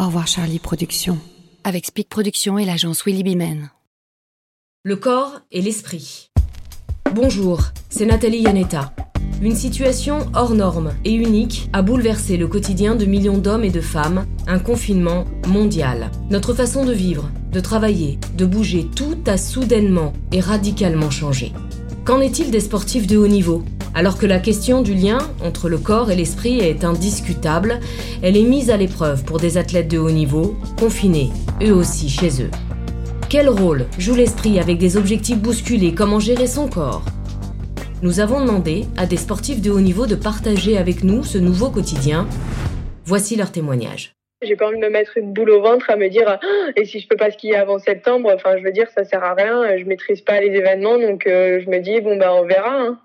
Au revoir Charlie Productions. Avec Speak Productions et l'agence Willy Bimen. Le corps et l'esprit. Bonjour, c'est Nathalie Yanetta. Une situation hors norme et unique a bouleversé le quotidien de millions d'hommes et de femmes, un confinement mondial. Notre façon de vivre, de travailler, de bouger, tout a soudainement et radicalement changé. Qu'en est-il des sportifs de haut niveau? Alors que la question du lien entre le corps et l'esprit est indiscutable, elle est mise à l'épreuve pour des athlètes de haut niveau, confinés, eux aussi chez eux. Quel rôle joue l'esprit avec des objectifs bousculés? Comment gérer son corps? Nous avons demandé à des sportifs de haut niveau de partager avec nous ce nouveau quotidien. Voici leur témoignage. J'ai pas envie de me mettre une boule au ventre à me dire ah, et si je peux pas skier avant septembre, enfin je veux dire ça sert à rien, je maîtrise pas les événements donc euh, je me dis bon bah on verra. Hein.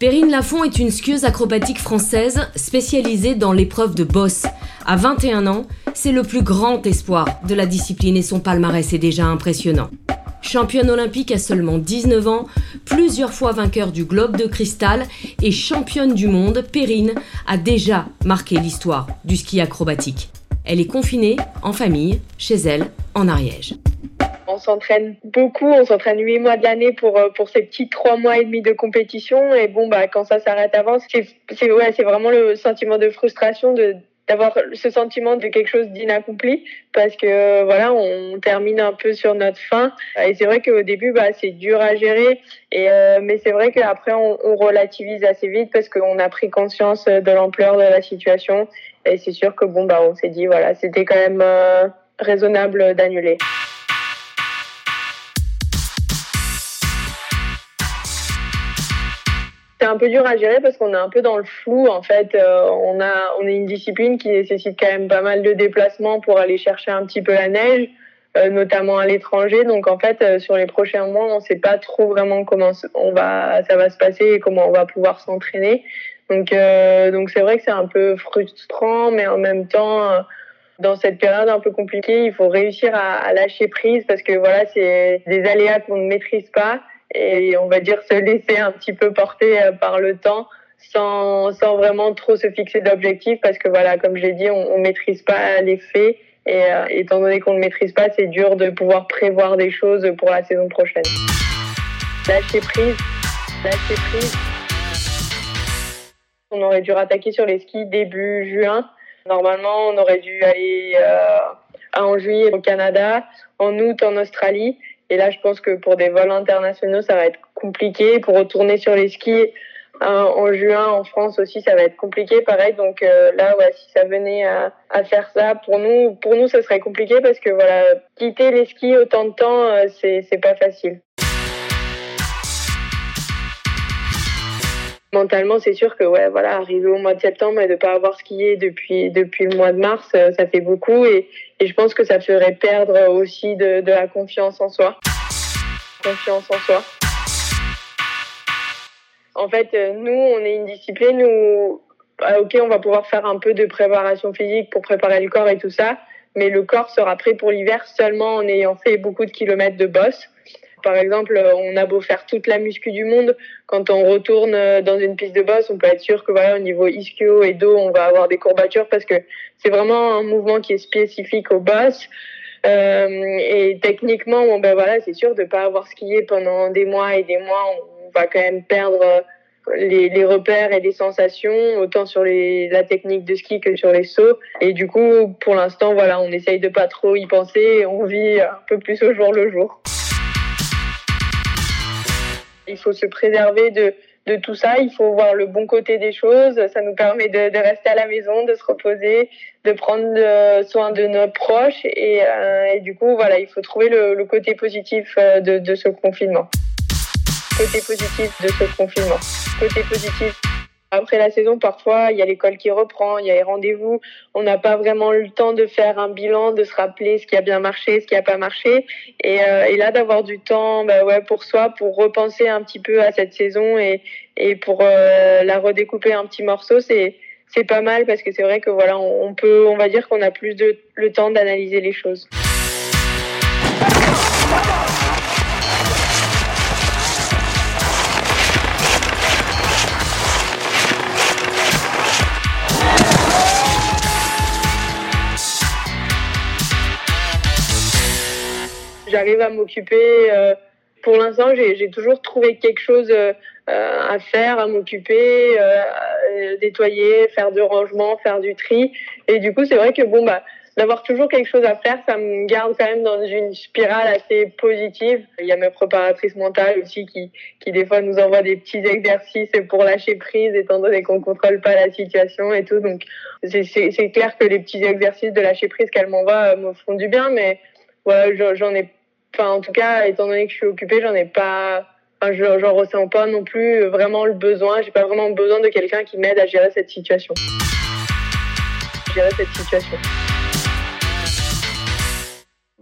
Perrine Lafont est une skieuse acrobatique française spécialisée dans l'épreuve de boss. À 21 ans, c'est le plus grand espoir de la discipline et son palmarès est déjà impressionnant. Championne olympique à seulement 19 ans, plusieurs fois vainqueur du Globe de Cristal et championne du monde, Perrine a déjà marqué l'histoire du ski acrobatique. Elle est confinée en famille, chez elle, en Ariège. On s'entraîne beaucoup, on s'entraîne huit mois de l'année pour euh, pour ces petits trois mois et demi de compétition. Et bon bah quand ça s'arrête avant, c'est c'est ouais, c'est vraiment le sentiment de frustration de d'avoir ce sentiment de quelque chose d'inaccompli parce que voilà on termine un peu sur notre fin. Et c'est vrai qu'au début bah c'est dur à gérer. Et euh, mais c'est vrai qu'après on, on, relativise assez vite parce qu'on a pris conscience de l'ampleur de la situation. Et c'est sûr que bon bah on s'est dit voilà c'était quand même euh, raisonnable d'annuler. C'est un peu dur à gérer parce qu'on est un peu dans le flou en fait. Euh, on a on est une discipline qui nécessite quand même pas mal de déplacements pour aller chercher un petit peu la neige, euh, notamment à l'étranger. Donc en fait, euh, sur les prochains mois, on ne sait pas trop vraiment comment on va ça va se passer et comment on va pouvoir s'entraîner. Donc donc c'est vrai que c'est un peu frustrant, mais en même temps dans cette période un peu compliquée, il faut réussir à, à lâcher prise parce que voilà, c'est des aléas qu'on ne maîtrise pas et on va dire se laisser un petit peu porter euh, par le temps sans, sans vraiment trop se fixer d'objectifs parce que voilà, comme j'ai dit, on, on maîtrise pas les faits et euh, étant donné qu'on ne maîtrise pas, c'est dur de pouvoir prévoir des choses pour la saison prochaine. Lâcher prise, lâcher prise. On aurait dû rattaquer sur les skis début juin. Normalement, on aurait dû aller euh, en juillet au Canada, en août en Australie. Et là, je pense que pour des vols internationaux, ça va être compliqué. Pour retourner sur les skis euh, en juin en France aussi, ça va être compliqué. Pareil, donc euh, là, si ça venait à, faire ça, pour nous, pour nous, ça serait compliqué parce que voilà, quitter les skis autant de temps, euh, c'est pas facile. mentalement, c'est sûr que ouais, voilà, arriver au mois de septembre et de pas avoir skié depuis depuis le mois de mars, ça fait beaucoup et je pense que ça ferait perdre aussi de, la confiance en soi. Confiance en soi. En fait, nous, on est une discipline où, ah, ok, on va pouvoir faire un peu de préparation physique pour préparer le corps et tout ça, mais le corps sera prêt pour l'hiver seulement en ayant fait beaucoup de kilomètres de bosse. Par exemple, on a beau faire toute la muscu du monde, quand on retourne dans une piste de bosse, on peut être sûr que voilà, au niveau ischio et dos, on va avoir des courbatures parce que c'est vraiment un mouvement qui est spécifique au boss. Euh, et techniquement, bon, ben voilà, c'est sûr de pas avoir skié pendant des mois et des mois, on va quand même perdre les, les repères et les sensations, autant sur la technique de ski que sur les sauts. Et du coup, pour l'instant, voilà, on essaye de pas trop y penser on vit un peu plus au jour le jour. Il faut se préserver de, de tout ça. Il faut voir le bon côté des choses. Ça nous permet de, rester à la maison, de se reposer, de prendre soin de nos proches. Et, euh, et du coup, voilà, il faut trouver le, le côté positif euh, de, de ce confinement. Côté positif de ce confinement. Côté positif. Après la saison, parfois, il y a l'école qui reprend, il y a les rendez-vous. On n'a pas vraiment le temps de faire un bilan, de se rappeler ce qui a bien marché, ce qui n'a pas marché. Et, euh, et là, d'avoir du temps bah ouais, pour soi, pour repenser un petit peu à cette saison et, et pour euh, la redécouper un petit morceau, c'est c'est pas mal parce que c'est vrai que voilà, on peut, on va dire qu'on a plus de le temps d'analyser les choses. J'arrive à m'occuper. pour l'instant, j'ai toujours trouvé quelque chose à faire, à m'occuper, nettoyer, faire du rangement, faire du tri. Et du coup, c'est vrai que bon bah d'avoir toujours quelque chose à faire, ça me garde quand même dans une spirale assez positive. Il y a mes préparatrices mentales aussi qui, qui des fois nous envoient des petits exercices pour lâcher prise, étant donné qu'on contrôle pas la situation et tout. Donc c'est clair que les petits exercices de lâcher prise qu'elles m'envoient euh, me font du bien, mais voilà, j'en ai, enfin en tout cas, étant donné que je suis occupée, j'en ai pas. Enfin, j'en ressens pas non plus vraiment le besoin. J'ai pas vraiment besoin de quelqu'un qui m'aide à gérer cette situation. Gérer cette situation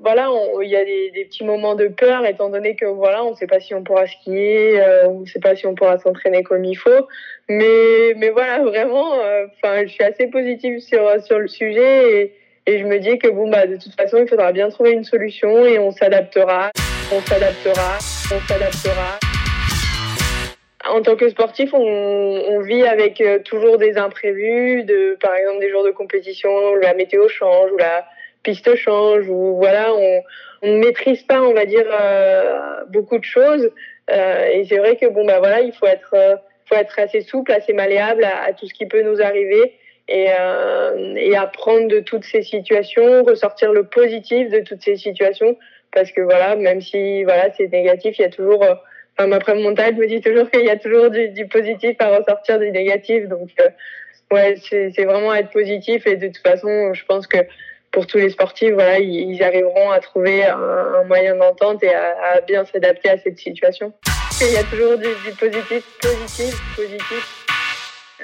voilà, il y a des, petits moments de peur, étant donné que voilà, on ne sait pas si on pourra skier, euh, on ne sait pas si on pourra s'entraîner comme il faut. Mais, mais voilà, vraiment, euh, je suis assez positive sur, sur le sujet et, et je me dis que bon, bah, de toute façon, il faudra bien trouver une solution et on s'adaptera, on s'adaptera, on s'adaptera. En tant que sportif, on, vit avec euh, toujours des imprévus, de, par exemple des jours de compétition où la météo change, ou la piste change ou voilà, on, ne maîtrise pas, on va dire, euh, beaucoup de choses. Euh, et c'est vrai que bon bah voilà, il faut être, faut être assez souple, assez malléable à, tout ce qui peut nous arriver et, et apprendre de toutes ces situations, ressortir le positif de toutes ces situations, parce que voilà, même si voilà c'est négatif, il y a toujours Enfin, ma preuve mentale me dit toujours qu'il y a toujours du, positif à ressortir du négatif. Donc, ouais, c'est vraiment être positif. Et de toute façon, je pense que pour tous les sportifs, voilà, ils, arriveront à trouver un, moyen d'entente et à, bien s'adapter à cette situation. il y a toujours du, positif, positif, positif.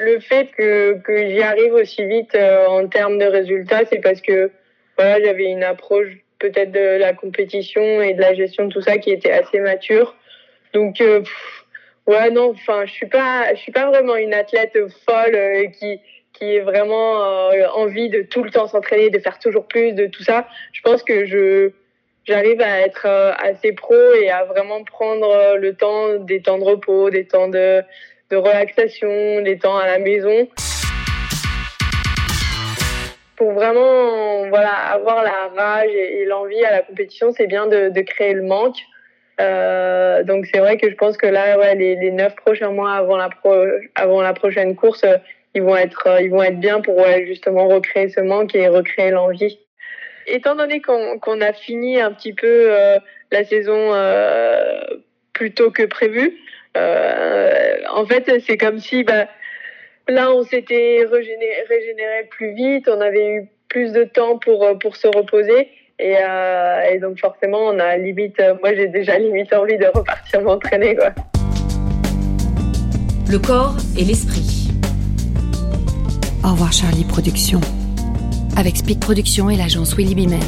Le fait que, j'y arrive aussi vite euh, en termes de résultats, c'est parce que voilà, j'avais une approche peut-être de la compétition et de la gestion de tout ça qui était assez mature. Donc, euh, ouais, non, enfin, je suis suis pas vraiment une athlète folle euh, qui qui vraiment envie de tout le temps s'entraîner, de faire toujours plus, de tout ça. Je pense que je j'arrive à être assez pro et à vraiment prendre le temps des temps de repos, des temps de, de relaxation, des temps à la maison. Pour vraiment voilà, avoir la rage et, l'envie à la compétition, c'est bien de, créer le manque. Euh, donc c'est vrai que je pense que là, les, neuf prochains mois avant la, avant la prochaine course, ils vont être, euh, ils vont être bien pour justement recréer ce manque et recréer l'envie. Étant donné qu'on a fini un petit peu euh, la saison euh, plus tôt que prévu, en fait, c'est comme si bah, là, on s'était régénéré, régénéré, plus vite, on avait eu plus de temps pour, pour se reposer. Et, et donc forcément, on a limite, moi j'ai déjà limite envie de repartir m'entraîner. Le corps et l'esprit. Au revoir Charlie Productions. Avec Speak Productions et l'agence Willy Bimen.